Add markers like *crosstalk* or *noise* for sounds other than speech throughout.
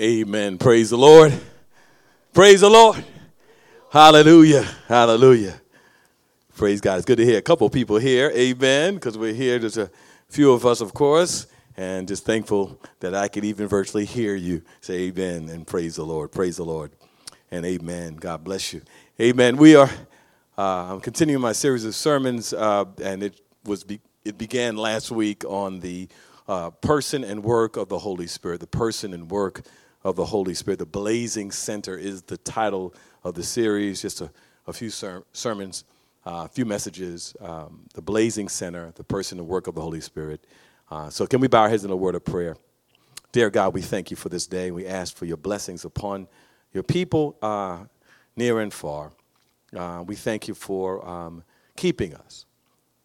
Amen. Praise the Lord. Praise the Lord. Hallelujah. Hallelujah. Praise God. It's good to hear a couple people here. Amen. Because we're here. There's a few of us, of course, and just thankful that I could even virtually hear you say amen and praise the Lord. Praise the Lord. And amen. God bless you. Amen. We are uh, I'm continuing my series of sermons, uh, and it was be- it began last week on the uh, person and work of the Holy Spirit. The person and work of the Holy Spirit. The Blazing Center is the title of the series. Just a, a few ser- sermons, uh, a few messages. Um, the Blazing Center, the person and work of the Holy Spirit. Uh, so, can we bow our heads in a word of prayer? Dear God, we thank you for this day. We ask for your blessings upon your people uh, near and far. Uh, we thank you for um, keeping us.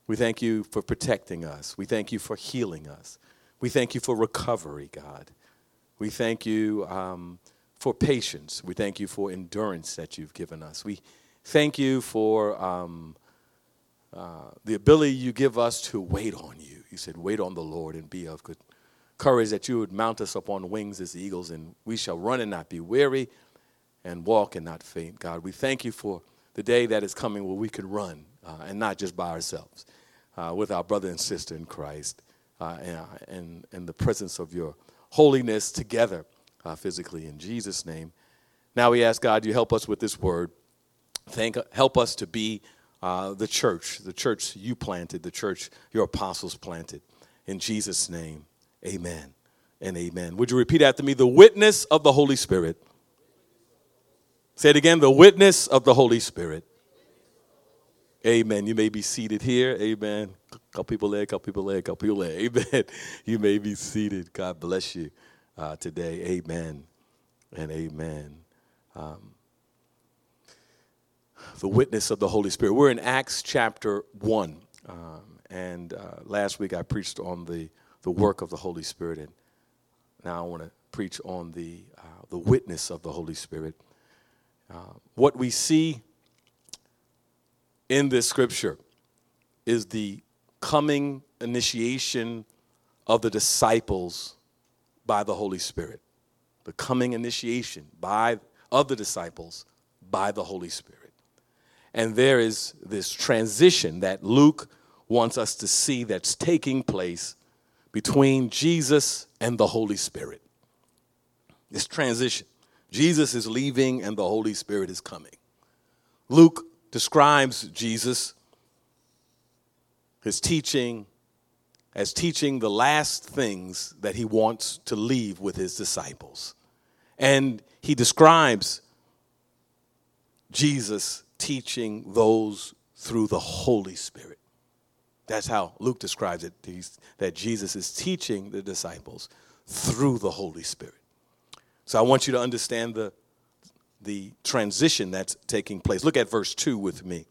We thank you for protecting us. We thank you for healing us. We thank you for recovery, God. We thank you um, for patience. We thank you for endurance that you've given us. We thank you for um, uh, the ability you give us to wait on you. You said, Wait on the Lord and be of good courage, that you would mount us upon wings as eagles, and we shall run and not be weary, and walk and not faint. God, we thank you for the day that is coming where we can run, uh, and not just by ourselves, uh, with our brother and sister in Christ, uh, and, and, and the presence of your holiness together uh, physically in Jesus' name. Now we ask God, you help us with this word. Thank, help us to be uh, the church, the church you planted, the church your apostles planted. In Jesus' name, amen and amen. Would you repeat after me? The witness of the Holy Spirit. Say it again the witness of the Holy Spirit. Amen. You may be seated here. Amen. Couple people there, couple people there, couple people there. *laughs* Amen. You may be seated. God bless you uh, today. Amen and amen. Um, the witness of the Holy Spirit. We're in Acts chapter 1. Um, and uh, last week I preached on the, the work of the Holy Spirit. And now I want to preach on the, uh, the witness of the Holy Spirit. Uh, what we see in this scripture is the coming initiation of the disciples by the Holy Spirit. The coming initiation by of the disciples by the Holy Spirit. And there is this transition that Luke wants us to see that's taking place between Jesus and the Holy Spirit. This transition. Jesus is leaving and the Holy Spirit is coming. Luke describes Jesus, his teaching, as teaching the last things that he wants to leave with his disciples. And he describes Jesus teaching those through the Holy Spirit. That's how Luke describes it, that Jesus is teaching the disciples through the Holy Spirit. So I want you to understand the, the transition that's taking place. Look at verse 2 with me.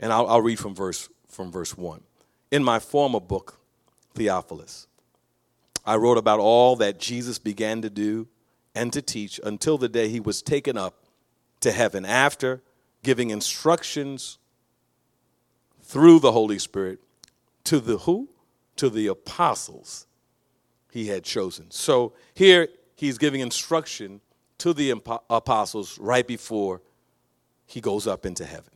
And I'll, I'll read from verse, from verse 1. In my former book, Theophilus, I wrote about all that Jesus began to do and to teach until the day he was taken up to heaven after giving instructions through the Holy Spirit to the who? To the apostles he had chosen. So here he's giving instruction to the apostles right before he goes up into heaven.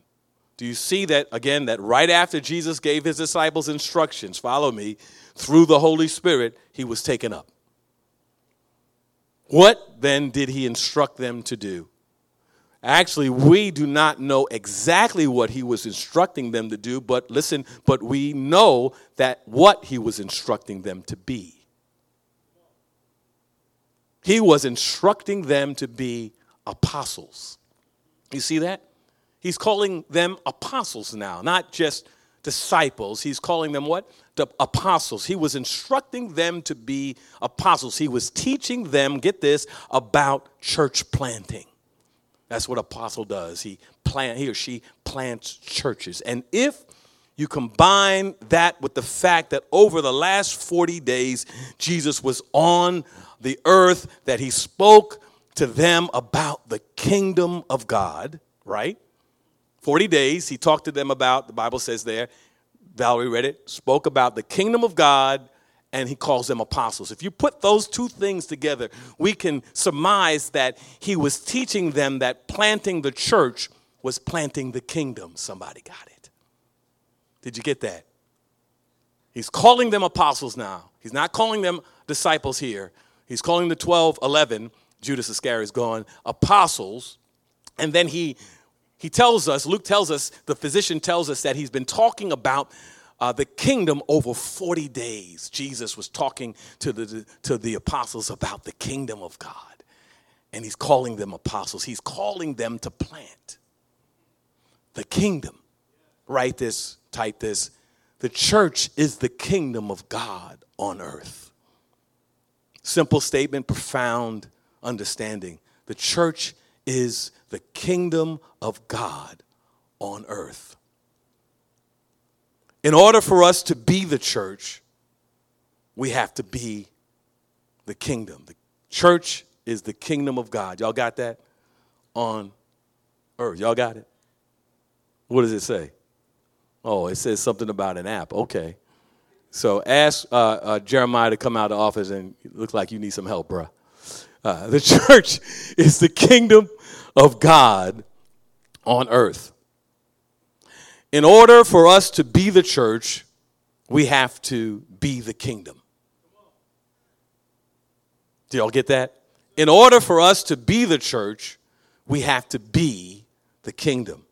Do you see that again? That right after Jesus gave his disciples instructions, follow me, through the Holy Spirit, he was taken up. What then did he instruct them to do? Actually, we do not know exactly what he was instructing them to do, but listen, but we know that what he was instructing them to be. He was instructing them to be apostles. You see that? He's calling them apostles now, not just disciples. He's calling them what? The apostles. He was instructing them to be apostles. He was teaching them, get this, about church planting. That's what apostle does. He plant he or she plants churches. And if you combine that with the fact that over the last 40 days Jesus was on the earth that he spoke to them about the kingdom of God, right? 40 days, he talked to them about, the Bible says there, Valerie read it, spoke about the kingdom of God and he calls them apostles. If you put those two things together, we can surmise that he was teaching them that planting the church was planting the kingdom. Somebody got it. Did you get that? He's calling them apostles now. He's not calling them disciples here. He's calling the 12, 11, Judas Iscariot is gone, apostles. And then he, he tells us, Luke tells us, the physician tells us that he's been talking about uh, the kingdom over 40 days. Jesus was talking to the, to the apostles about the kingdom of God. And he's calling them apostles. He's calling them to plant the kingdom. Write this, type this. The church is the kingdom of God on earth. Simple statement, profound understanding. The church is the kingdom of God on earth. In order for us to be the church, we have to be the kingdom. The church is the kingdom of God. Y'all got that? On earth. Y'all got it? What does it say? Oh, it says something about an app. Okay. So ask uh, uh, Jeremiah to come out of the office and it looks like you need some help, bruh. Uh, the *laughs* church is the kingdom of God on earth. In order for us to be the church, we have to be the kingdom. Do y'all get that? In order for us to be the church, we have to be the kingdom.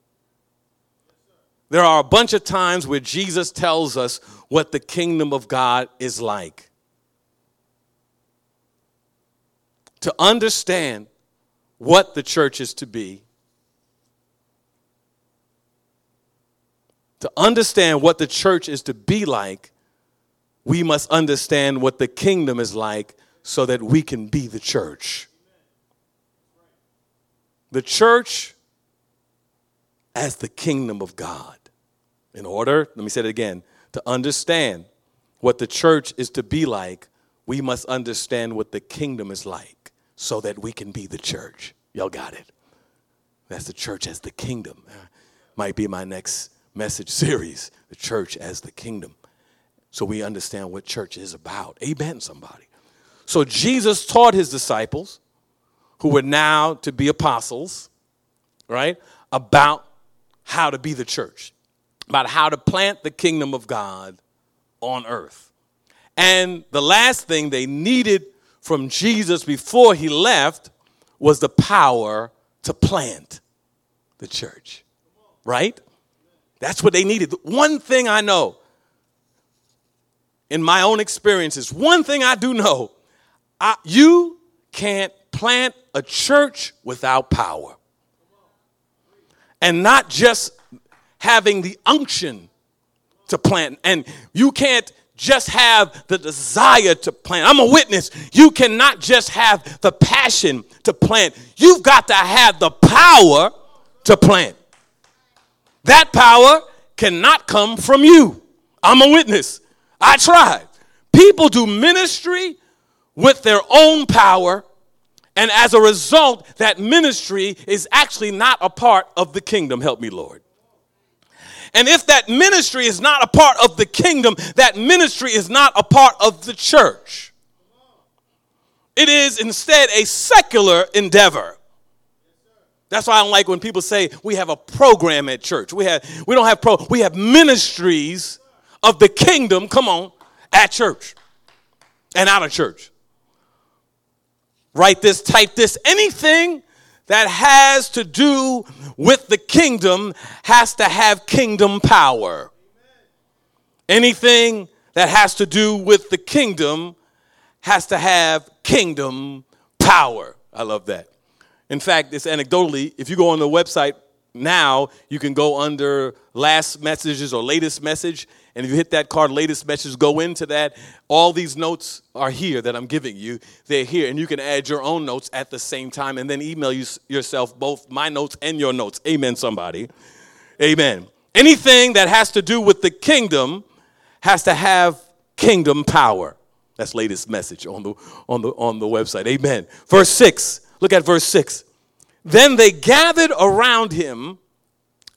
There are a bunch of times where Jesus tells us what the kingdom of God is like. To understand what the church is to be, to understand what the church is to be like, we must understand what the kingdom is like so that we can be the church. The church as the kingdom of God. In order, let me say it again, to understand what the church is to be like, we must understand what the kingdom is like so that we can be the church. Y'all got it? That's the church as the kingdom. Might be my next message *laughs* series, the church as the kingdom. So we understand what church is about. Amen, somebody. So Jesus taught his disciples, who were now to be apostles, right, about how to be the church about how to plant the kingdom of God on earth. And the last thing they needed from Jesus before he left was the power to plant the church. Right? That's what they needed. One thing I know in my own experiences, one thing I do know I, you can't plant a church without power. And not just having the unction to plant. And you can't just have the desire to plant. I'm a witness. You cannot just have the passion to plant. You've got to have the power to plant. That power cannot come from you. I'm a witness. I tried. People do ministry with their own power, and as a result, that ministry is actually not a part of the kingdom. Help me, Lord. And if that ministry is not a part of the kingdom, that ministry is not a part of the church. It is instead a secular endeavor. That's why I don't like when people say we have a program at church. We have we don't have pro we have ministries of the kingdom, come on, at church and out of church. Write this, type this, anything that has to do with the kingdom has to have kingdom power. Anything that has to do with the kingdom has to have kingdom power. I love that. In fact, it's anecdotally, if you go on the website now, you can go under last messages or latest message, and if you hit that card, latest message, go into that. All these notes are here that I'm giving you. They're here, and you can add your own notes at the same time and then email you, yourself both my notes and your notes. Amen, somebody. Amen. Anything that has to do with the kingdom has to have kingdom power. That's latest message on the on the on the website. Amen. Verse 6. Look at verse 6. Then they gathered around him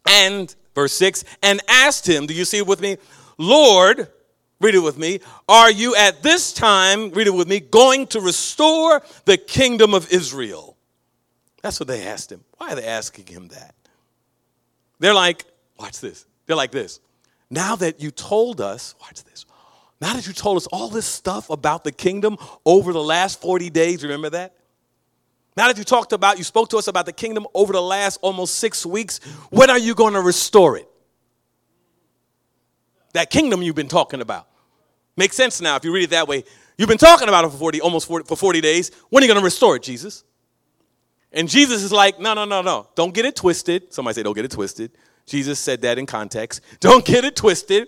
and verse 6 and asked him, do you see it with me? Lord, read it with me, are you at this time, read it with me, going to restore the kingdom of Israel? That's what they asked him. Why are they asking him that? They're like, watch this. They're like this. Now that you told us, watch this. Now that you told us all this stuff about the kingdom over the last 40 days, remember that? Now that you talked about, you spoke to us about the kingdom over the last almost six weeks, when are you going to restore it? That kingdom you've been talking about. Makes sense now if you read it that way. You've been talking about it for 40, almost 40, for 40 days. When are you going to restore it, Jesus? And Jesus is like, no, no, no, no. Don't get it twisted. Somebody say, don't get it twisted. Jesus said that in context. *laughs* Don't get it twisted.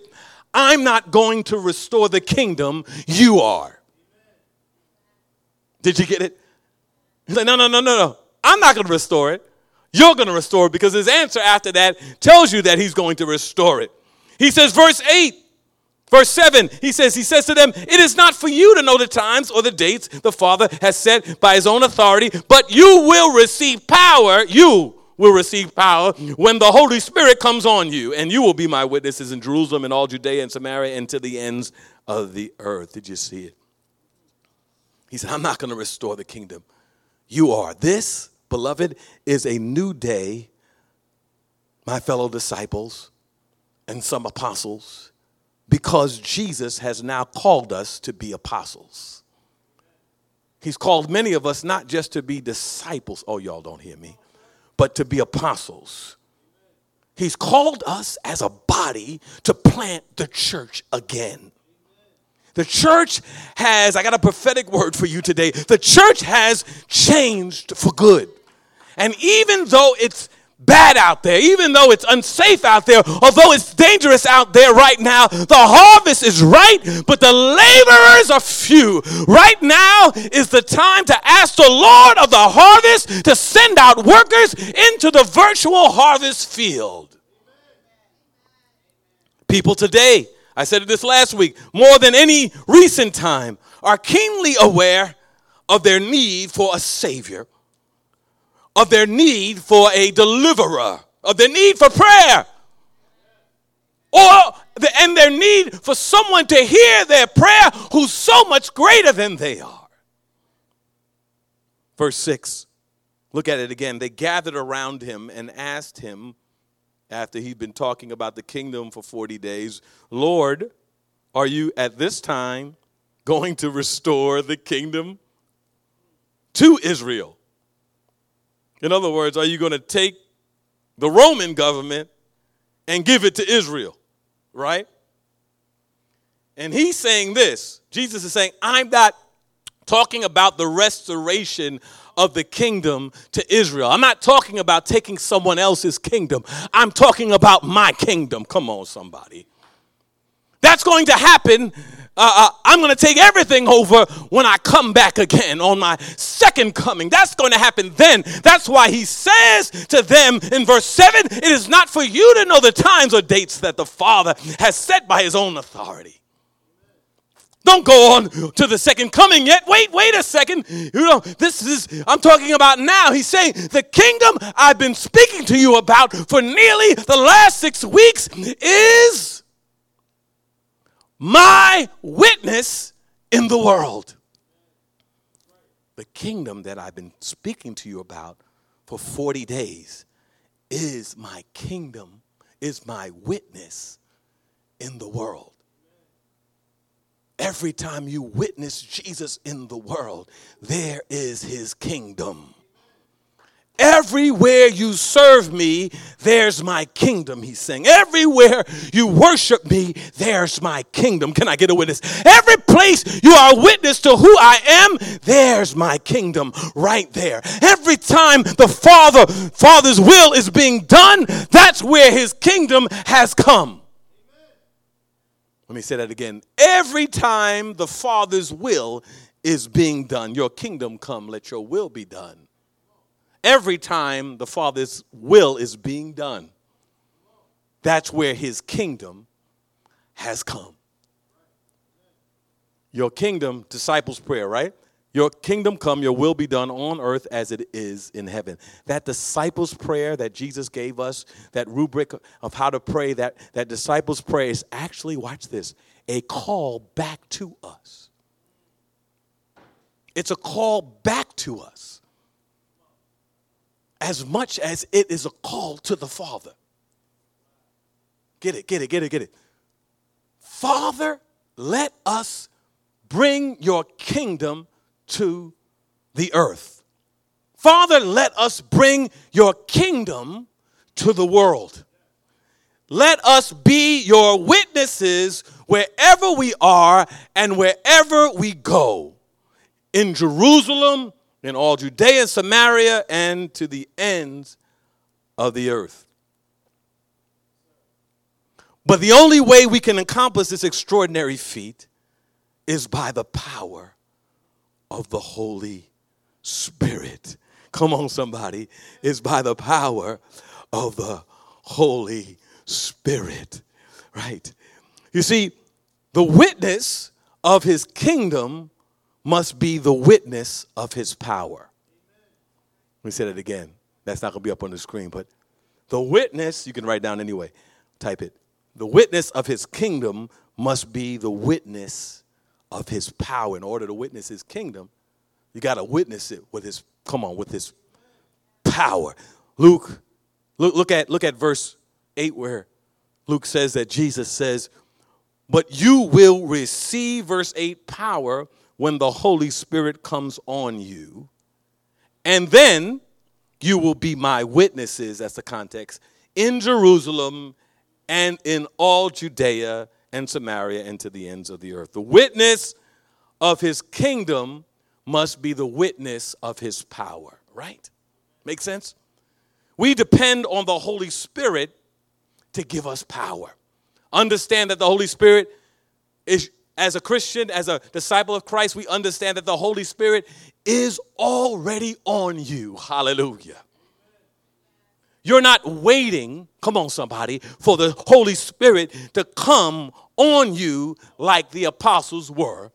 I'm not going to restore the kingdom, you are. Did you get it? He's like, no, no, no, no, no. I'm not going to restore it. You're going to restore it because his answer after that tells you that he's going to restore it. He says, verse 8, verse 7, he says, he says to them, It is not for you to know the times or the dates the Father has set by his own authority, but you will receive power, you will receive power when the Holy Spirit comes on you, and you will be my witnesses in Jerusalem and all Judea and Samaria and to the ends of the earth. Did you see it? He said, I'm not going to restore the kingdom. You are. This, beloved, is a new day, my fellow disciples and some apostles, because Jesus has now called us to be apostles. He's called many of us not just to be disciples. Oh, y'all don't hear me but to be apostles. He's called us as a body to plant the church again. The church has, I got a prophetic word for you today. The church has changed for good. And even though it's bad out there, even though it's unsafe out there, although it's dangerous out there right now, the harvest is right, but the laborers are few. Right now is the time to ask the Lord of the harvest to send out workers into the virtual harvest field. People today, I said this last week, more than any recent time, are keenly aware of their need for a Savior of their need for a deliverer, of their need for prayer, or the, and their need for someone to hear their prayer who's so much greater than they are. Verse 6, look at it again. They gathered around him and asked him, after he'd been talking about the kingdom for 40 days, Lord, are you at this time going to restore the kingdom to Israel? In other words, are you going to take the Roman government and give it to Israel? Right? And he's saying this Jesus is saying, I'm not talking about the restoration of the kingdom to Israel. I'm not talking about taking someone else's kingdom. I'm talking about my kingdom. Come on, somebody. That's going to happen uh, uh, I'm going to take everything over when I come back again on my second coming. That's going to happen then. That's why he says to them in verse 7 it is not for you to know the times or dates that the Father has set by his own authority. Don't go on to the second coming yet. Wait, wait a second. You know, this is, I'm talking about now. He's saying, the kingdom I've been speaking to you about for nearly the last six weeks is my witness in the world. The kingdom that I've been speaking to you about for 40 days is my kingdom, is my witness in the world. Every time you witness Jesus in the world, there is his kingdom. Everywhere you serve me, there's my kingdom, he's saying. Everywhere you worship me, there's my kingdom. Can I get a witness? Every place you are witness to who I am, there's my kingdom right there. Every time the Father, Father's will is being done, that's where his kingdom has come. Let me say that again. Every time the Father's will is being done, your kingdom come, let your will be done every time the Father's will is being done. That's where his kingdom has come. Your kingdom, disciples' prayer, right? Your kingdom come, your will be done on earth as it is in heaven. That disciples' prayer that Jesus gave us, that rubric of how to pray, that, that disciples' prayer is actually, watch this, a call back to us. It's a call back to us as much as it is a call to the Father. Get it, get it, get it, get it. Father, let us bring your kingdom to the earth. Father, let us bring your kingdom to the world. Let us be your witnesses wherever we are and wherever we go. In Jerusalem, in all Judea and Samaria, and to the ends of the earth. But the only way we can accomplish this extraordinary feat is by the power of the Holy Spirit. Come on, somebody. Is by the power of the Holy Spirit. Right? You see, the witness of his kingdom must be the witness of his power. Let me say that again. That's not going to be up on the screen, but the witness, you can write down anyway, type it. The witness of his kingdom must be the witness of his power. In order to witness his kingdom, you got to witness it with his, come on, with his power. Luke, look, look, at, look at verse 8 where Luke says that Jesus says, But you will receive, verse 8, power when the Holy Spirit comes on you. And then you will be my witnesses, that's the context, in Jerusalem and in all Judea and Samaria and to the ends of the earth. The witness of his kingdom must be the witness of his power, right? Make sense? We depend on the Holy Spirit to give us power. Understand that the Holy Spirit is, as a Christian, as a disciple of Christ, we understand that the Holy Spirit is already on you. Hallelujah. You're not waiting, come on, somebody, for the Holy Spirit to come on you like the apostles were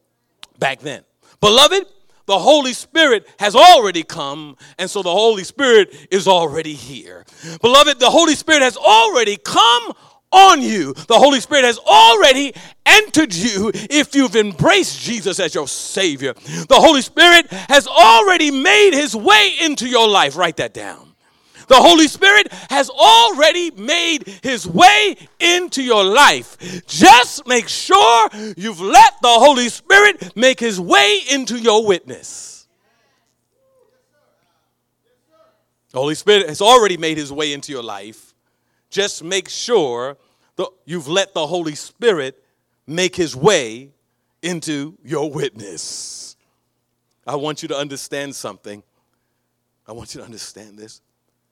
back then. Beloved, the Holy Spirit has already come, and so the Holy Spirit is already here. Beloved, the Holy Spirit has already come on you. The Holy Spirit has already entered you if you've embraced Jesus as your Savior. The Holy Spirit has already made his way into your life. Write that down. The Holy Spirit has already made his way into your life. Just make sure you've let the Holy Spirit make his way into your witness. The Holy Spirit has already made his way into your life. Just make sure that you've let the Holy Spirit make his way into your witness. I want you to understand something. I want you to understand this.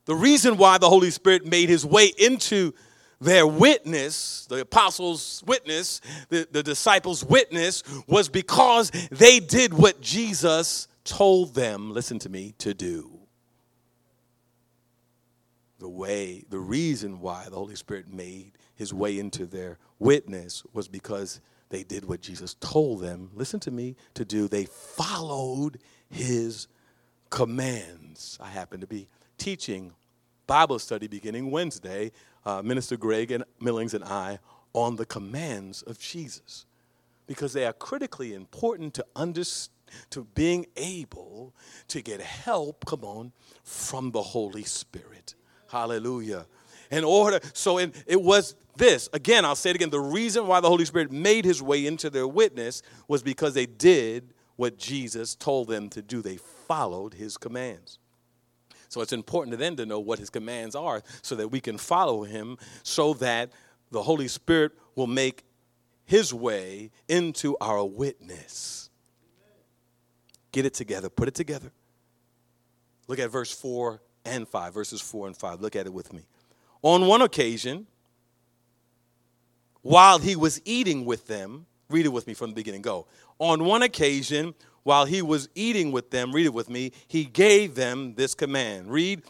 The reason why the Holy Spirit made his way into their witness, the apostles' witness, the, the disciples' witness, was because they did what Jesus told them, listen to me, to do. The way, the reason why the Holy Spirit made his way into their witness was because they did what Jesus told them, listen to me, to do. They followed his commands. I happen to be teaching Bible study beginning Wednesday, uh, Minister Greg and Millings and I, on the commands of Jesus. Because they are critically important to understand to being able to get help, come on, from the Holy Spirit. Hallelujah. In order, so in, it was this, again, I'll say it again, the reason why the Holy Spirit made his way into their witness was because they did what Jesus told them to do. They followed his commands. So it's important to then to know what his commands are so that we can follow him so that the Holy Spirit will make his way into our witness. Get it together, put it together. Look at verse 4 and 5, verses 4 and 5. Look at it with me. On one occasion, while he was eating with them, read it with me from the beginning, go. On one occasion, while he was eating with them, read it with me, he gave them this command. Read,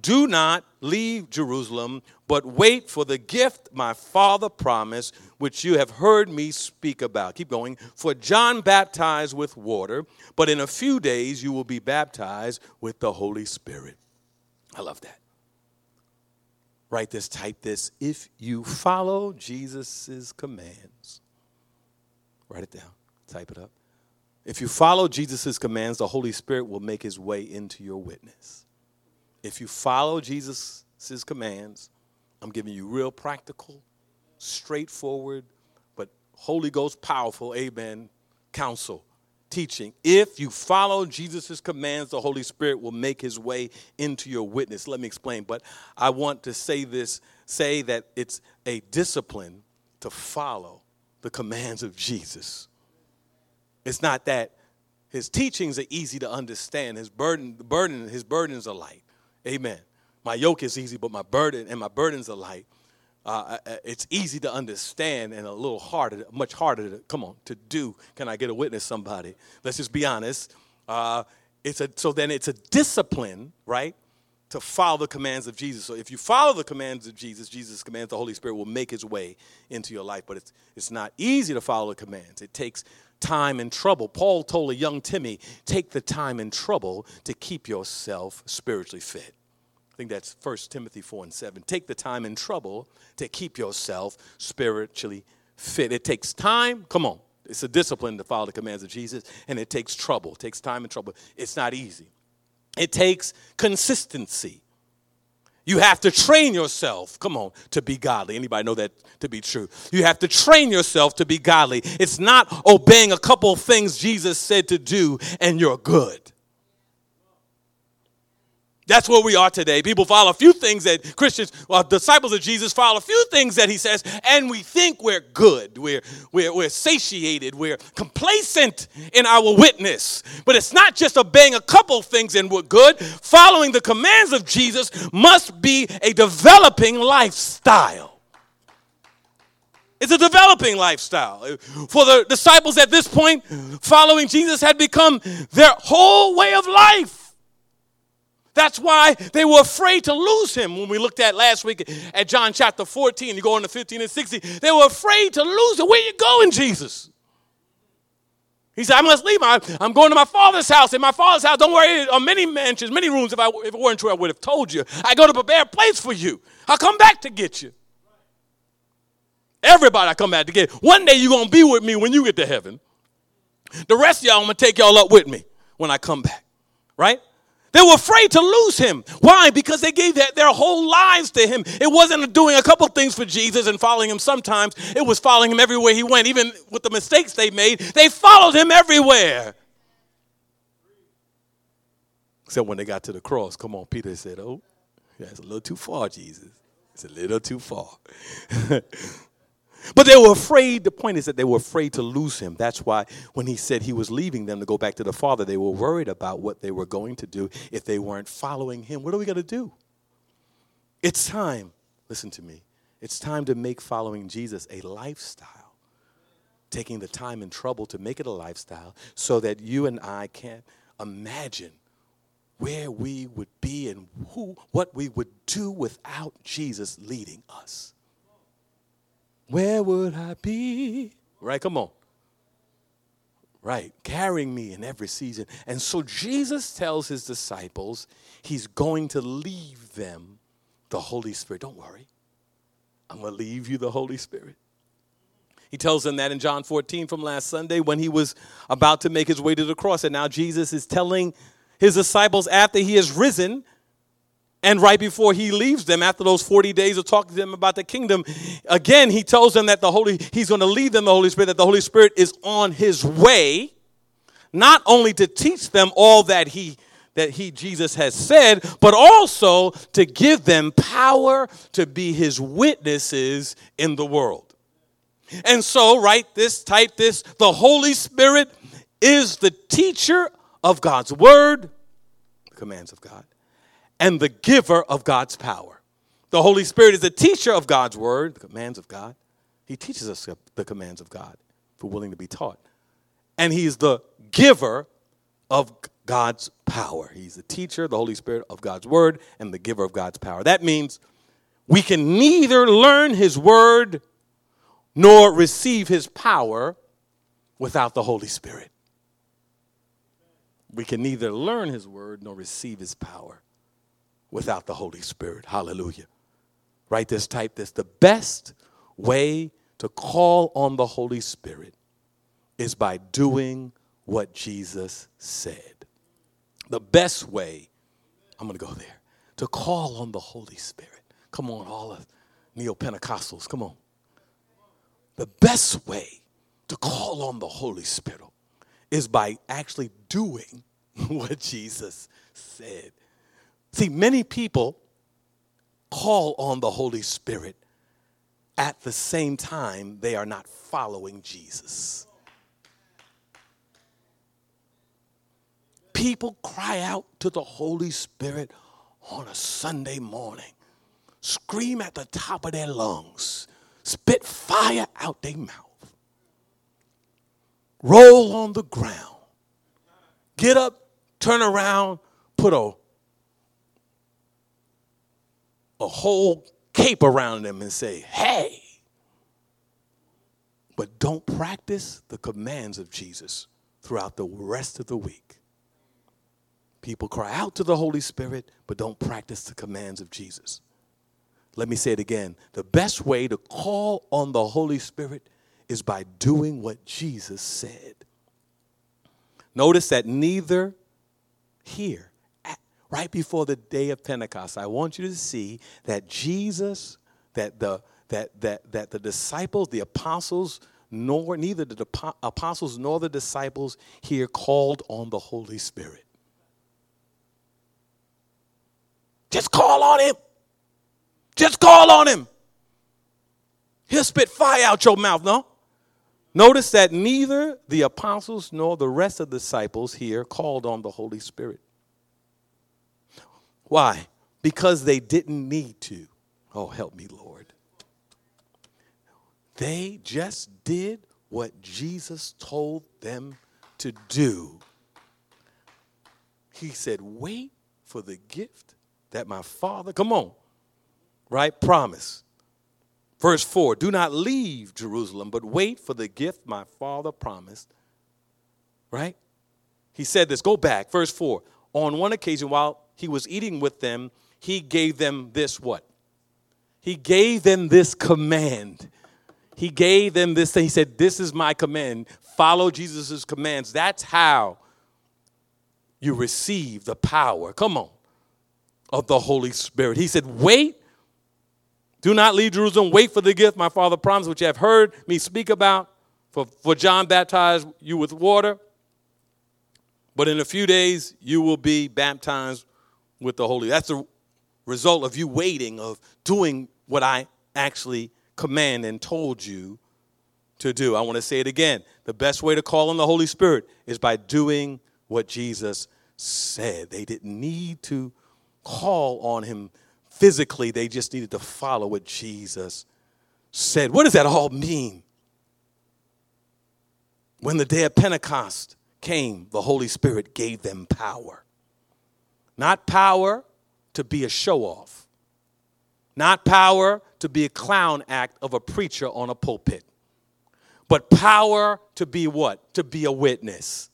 Do not leave Jerusalem, but wait for the gift my father promised, which you have heard me speak about. Keep going. For John baptized with water, but in a few days you will be baptized with the Holy Spirit. I love that. Write this, type this. If you follow Jesus' commands, write it down, type it up. If you follow Jesus' commands, the Holy Spirit will make his way into your witness. If you follow Jesus' commands, I'm giving you real practical, straightforward, but Holy Ghost powerful, amen, counsel, teaching. If you follow Jesus' commands, the Holy Spirit will make his way into your witness. Let me explain, but I want to say this say that it's a discipline to follow the commands of Jesus. It's not that his teachings are easy to understand. His burden, burden, his burdens are light. Amen. My yoke is easy, but my burden and my burdens are light. Uh, uh, it's easy to understand and a little harder, much harder to come on to do. Can I get a witness? Somebody, let's just be honest. Uh, it's a so then it's a discipline, right, to follow the commands of Jesus. So if you follow the commands of Jesus, Jesus' commands, the Holy Spirit will make His way into your life. But it's it's not easy to follow the commands. It takes time and trouble. Paul told a young Timmy, take the time and trouble to keep yourself spiritually fit. I think that's 1 Timothy 4 and 7. Take the time and trouble to keep yourself spiritually fit. It takes time. Come on. It's a discipline to follow the commands of Jesus, and it takes trouble. It takes time and trouble. It's not easy. It takes consistency. You have to train yourself, come on, to be godly. Anybody know that to be true? You have to train yourself to be godly. It's not obeying a couple things Jesus said to do and you're good. That's where we are today. People follow a few things that Christians, well, disciples of Jesus follow a few things that he says, and we think we're good. We're, we're, we're satiated. We're complacent in our witness. But it's not just obeying a couple things and we're good. Following the commands of Jesus must be a developing lifestyle. It's a developing lifestyle. For the disciples at this point, following Jesus had become their whole way of life. That's why they were afraid to lose him. When we looked at last week at John chapter 14, you go into 15 and 16, they were afraid to lose it. Where you going, Jesus? He said, I must leave. I'm going to my father's house. In my father's house, don't worry, are many mansions, many rooms. If, I, if it weren't true, I would have told you. I go to prepare a place for you. I'll come back to get you. Everybody I come back to get. One day you're going to be with me when you get to heaven. The rest of y'all, I'm going to take y'all up with me when I come back. Right? They were afraid to lose him. Why? Because they gave their, whole lives to him. It wasn't doing a couple things for Jesus and following him sometimes, it was following him everywhere he went. Even with the mistakes they made, they followed him everywhere. Except when they got to the cross. Come on, Peter said, Oh, that's a little too far, Jesus. It's a little too far. *laughs* But they were afraid. The point is that they were afraid to lose him. That's why when he said he was leaving them to go back to the Father, they were worried about what they were going to do if they weren't following him. What are we going to do? It's time, listen to me, it's time to make following Jesus a lifestyle. Taking the time and trouble to make it a lifestyle so that you and I can't imagine where we would be and who, what we would do without Jesus leading us. Where would I be? Right, come on. Right, carrying me in every season. And so Jesus tells his disciples he's going to leave them the Holy Spirit. Don't worry, I'm going to leave you the Holy Spirit. He tells them that in John 14 from last Sunday when he was about to make his way to the cross. And now Jesus is telling his disciples after he has risen and right before he leaves them, after those 40 days of talking to them about the kingdom, again, he tells them that the Holy, he's going to leave them the Holy Spirit, that the Holy Spirit is on his way, not only to teach them all that he that he Jesus has said, but also to give them power to be his witnesses in the world. And so, write this, type this, the Holy Spirit is the teacher of God's word, the commands of God and the giver of God's power. The Holy Spirit is the teacher of God's word, the commands of God. He teaches us the commands of God if we're willing to be taught. And He's the giver of God's power. He's the teacher, the Holy Spirit of God's word, and the giver of God's power. That means we can neither learn his word nor receive his power without the Holy Spirit. We can neither learn his word nor receive his power without the Holy Spirit. Hallelujah. Write this, type this. The best way to call on the Holy Spirit is by doing what Jesus said. The best way, I'm going to go there, to call on the Holy Spirit. Come on, all of neo Pentecostals, come on. The best way to call on the Holy Spirit is by actually doing *laughs* what Jesus said. See, many people call on the Holy Spirit at the same time they are not following Jesus. People cry out to the Holy Spirit on a Sunday morning, scream at the top of their lungs, spit fire out their mouth, roll on the ground, get up, turn around, put a, a whole cape around them and say, hey. But don't practice the commands of Jesus throughout the rest of the week. People cry out to the Holy Spirit, but don't practice the commands of Jesus. Let me say it again. The best way to call on the Holy Spirit is by doing what Jesus said. Notice that neither here right before the day of Pentecost, I want you to see that Jesus, that the that that that the disciples, the apostles, nor neither the apostles nor the disciples here called on the Holy Spirit. Just call on him. Just call on him. He'll spit fire out your mouth, no? Notice that neither the apostles nor the rest of the disciples here called on the Holy Spirit. Why? Because they didn't need to. Oh, help me, Lord. They just did what Jesus told them to do. He said, Wait for the gift that my Father, come on, right? Promise. Verse 4 Do not leave Jerusalem, but wait for the gift my Father promised. Right? He said this. Go back. Verse 4. On one occasion, while he was eating with them, he gave them this what? He gave them this command. He gave them this thing. He said, This is my command. Follow Jesus' commands. That's how you receive the power. Come on. Of the Holy Spirit. He said, Wait. Do not leave Jerusalem. Wait for the gift my father promised, which you have heard me speak about. For, for John baptized you with water. But in a few days, you will be baptized with the Holy. That's the result of you waiting, of doing what I actually command and told you to do. I want to say it again. The best way to call on the Holy Spirit is by doing what Jesus said. They didn't need to call on him physically, they just needed to follow what Jesus said. What does that all mean? When the day of Pentecost came, the Holy Spirit gave them power. Not power to be a show off, not power to be a clown act of a preacher on a pulpit, but power to be what? To be a witness.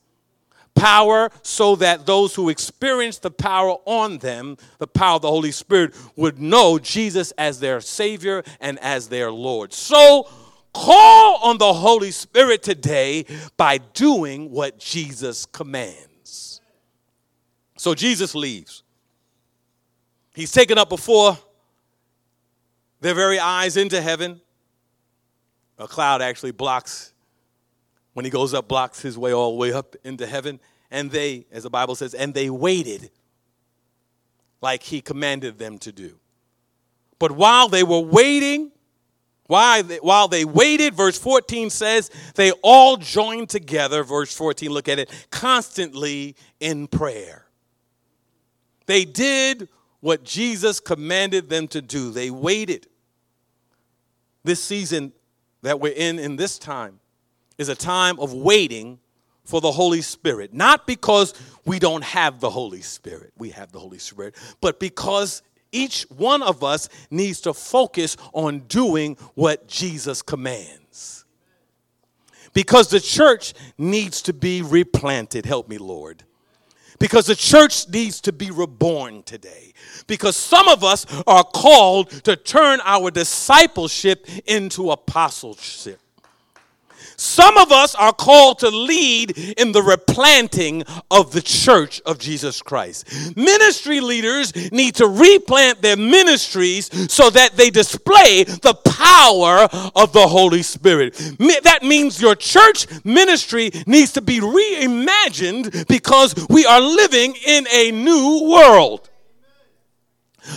Power so that those who experience the power on them, the power of the Holy Spirit, would know Jesus as their Savior and as their Lord. So, call on the Holy Spirit today by doing what Jesus commands. So Jesus leaves. He's taken up before their very eyes into heaven. A cloud actually blocks, when he goes up, blocks his way all the way up into heaven. And they, as the Bible says, and they waited like he commanded them to do. But while they were waiting, while they, while they waited, verse 14 says, they all joined together, verse 14, look at it, constantly in prayer. They did what Jesus commanded them to do. They waited. This season that we're in in this time is a time of waiting for the Holy Spirit, not because we don't have the Holy Spirit, we have the Holy Spirit, but because each one of us needs to focus on doing what Jesus commands. Because the church needs to be replanted. Help me, Lord. Because the church needs to be reborn today. Because some of us are called to turn our discipleship into apostleship. Some of us are called to lead in the replanting of the church of Jesus Christ. Ministry leaders need to replant their ministries so that they display the power of the Holy Spirit. That means your church ministry needs to be reimagined because we are living in a new world.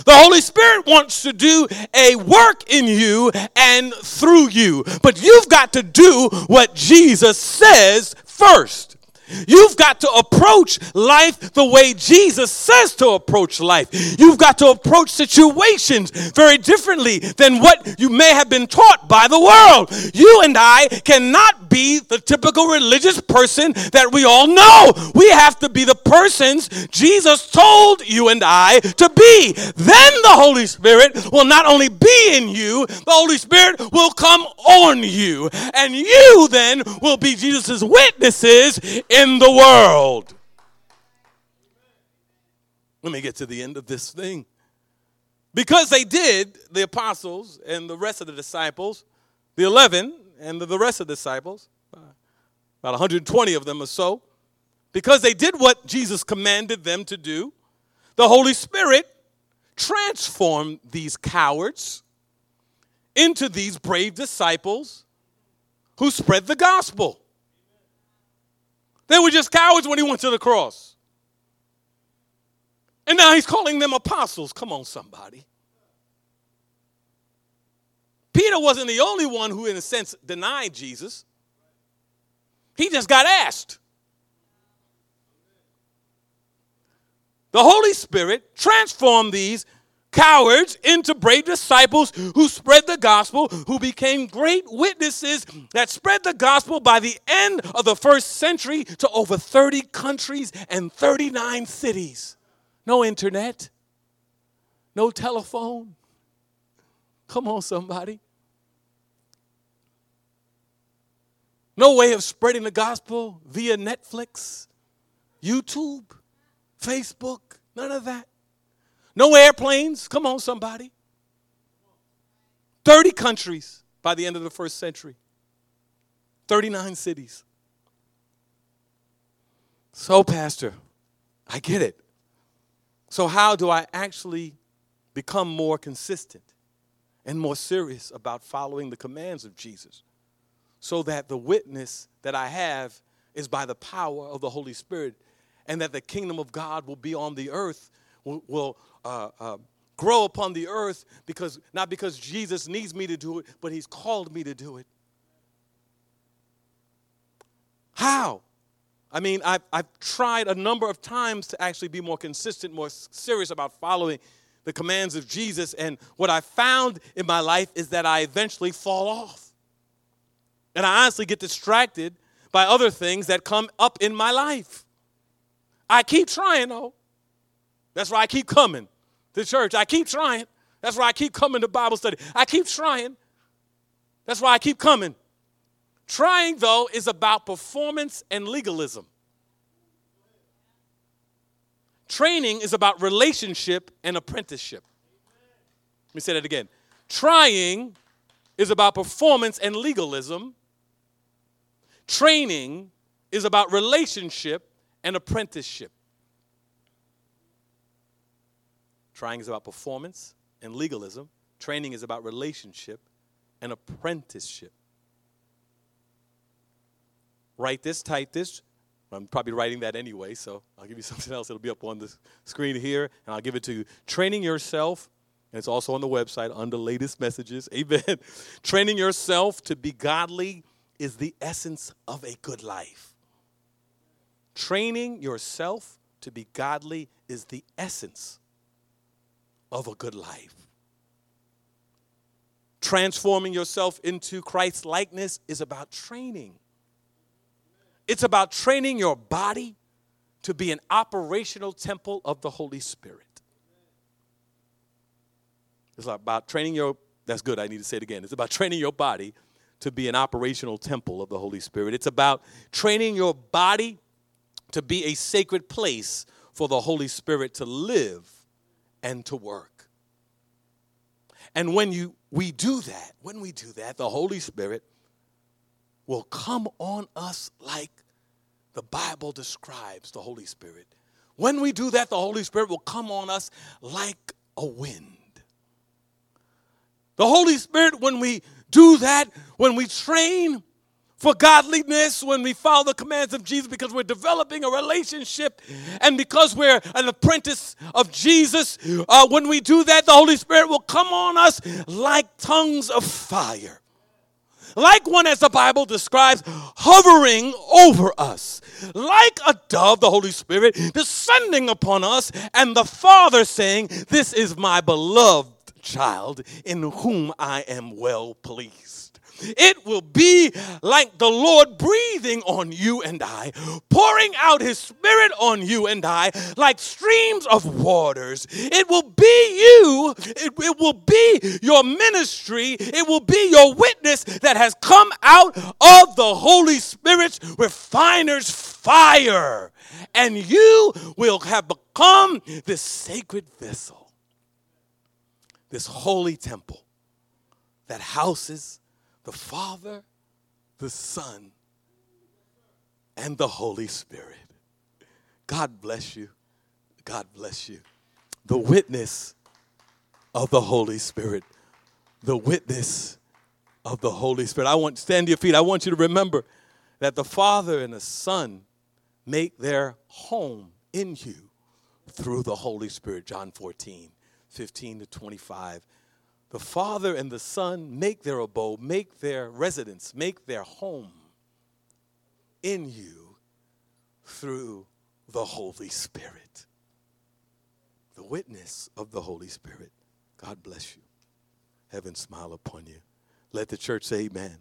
The Holy Spirit wants to do a work in you and through you, but you've got to do what Jesus says first. You've got to approach life the way Jesus says to approach life. You've got to approach situations very differently than what you may have been taught by the world. You and I cannot be the typical religious person that we all know. We have to be the persons Jesus told you and I to be. Then the Holy Spirit will not only be in you, the Holy Spirit will come on you. And you then will be Jesus' witnesses in the world. Let me get to the end of this thing. Because they did, the apostles and the rest of the disciples, the 11 and the rest of the disciples, about 120 of them or so, because they did what Jesus commanded them to do, the Holy Spirit transformed these cowards into these brave disciples who spread the gospel. They were just cowards when he went to the cross. And now he's calling them apostles. Come on, somebody. Peter wasn't the only one who, in a sense, denied Jesus. He just got asked. The Holy Spirit transformed these cowards into brave disciples who spread the gospel, who became great witnesses that spread the gospel by the end of the first century to over 30 countries and 39 cities. No internet, no telephone. Come on, somebody. No way of spreading the gospel via Netflix, YouTube, Facebook, none of that. No airplanes. Come on, somebody. 30 countries by the end of the first century, 39 cities. So, Pastor, I get it. So, how do I actually become more consistent and more serious about following the commands of Jesus so that the witness that I have is by the power of the Holy Spirit and that the kingdom of God will be on the earth, will, uh, uh, grow upon the earth because not because Jesus needs me to do it, but He's called me to do it. How? I mean, I've, I've tried a number of times to actually be more consistent, more serious about following the commands of Jesus. And what I found in my life is that I eventually fall off. And I honestly get distracted by other things that come up in my life. I keep trying, though. That's why I keep coming to church. I keep trying. That's why I keep coming to Bible study. I keep trying. That's why I keep coming. Trying, though, is about performance and legalism. Training is about relationship and apprenticeship. Let me say that again. Trying is about performance and legalism. Training is about relationship and apprenticeship. Trying is about performance and legalism. Training is about relationship and apprenticeship. Write this, type this. I'm probably writing that anyway, so I'll give you *laughs* something else. It'll be up on the screen here, and I'll give it to you. Training yourself, and it's also on the website under latest messages. *laughs* Amen. Training yourself to be godly is the essence of a good life. Training yourself to be godly is the essence of a good life. Transforming yourself into Christ's likeness is about training. It's about training your body to be an operational temple of the Holy Spirit. It's about training your, that's good, I need to say it again. It's about training your body to be an operational temple of the Holy Spirit. It's about training your body to be a sacred place for the Holy Spirit to live and to work. And when you we do that, when we do that, the Holy Spirit will come on us like the Bible describes the Holy Spirit. When we do that, the Holy Spirit will come on us like a wind. The Holy Spirit, when we do that, when we train for godliness, when we follow the commands of Jesus, because we're developing a relationship and because we're an apprentice of Jesus, uh, when we do that, the Holy Spirit will come on us like tongues of fire. Like one, as the Bible describes, hovering over us. Like a dove, the Holy Spirit, descending upon us, and the Father saying, This is my beloved child in whom I am well pleased. It will be like the Lord breathing on you and I, pouring out his spirit on you and I, like streams of waters. It will be you, it, it will be your ministry, it will be your witness that has come out of the Holy Spirit's refiner's fire. And you will have become this sacred vessel, this holy temple that houses the Father, the Son, and the Holy Spirit. God bless you. God bless you. The witness of the Holy Spirit. The witness of the Holy Spirit. I want to stand to your feet. I want you to remember that the Father and the Son make their home in you through the Holy Spirit. John 14, 15 to 25 the Father and the Son make their abode, make their residence, make their home in you through the Holy Spirit. The witness of the Holy Spirit. God bless you. Heaven smile upon you. Let the church say amen.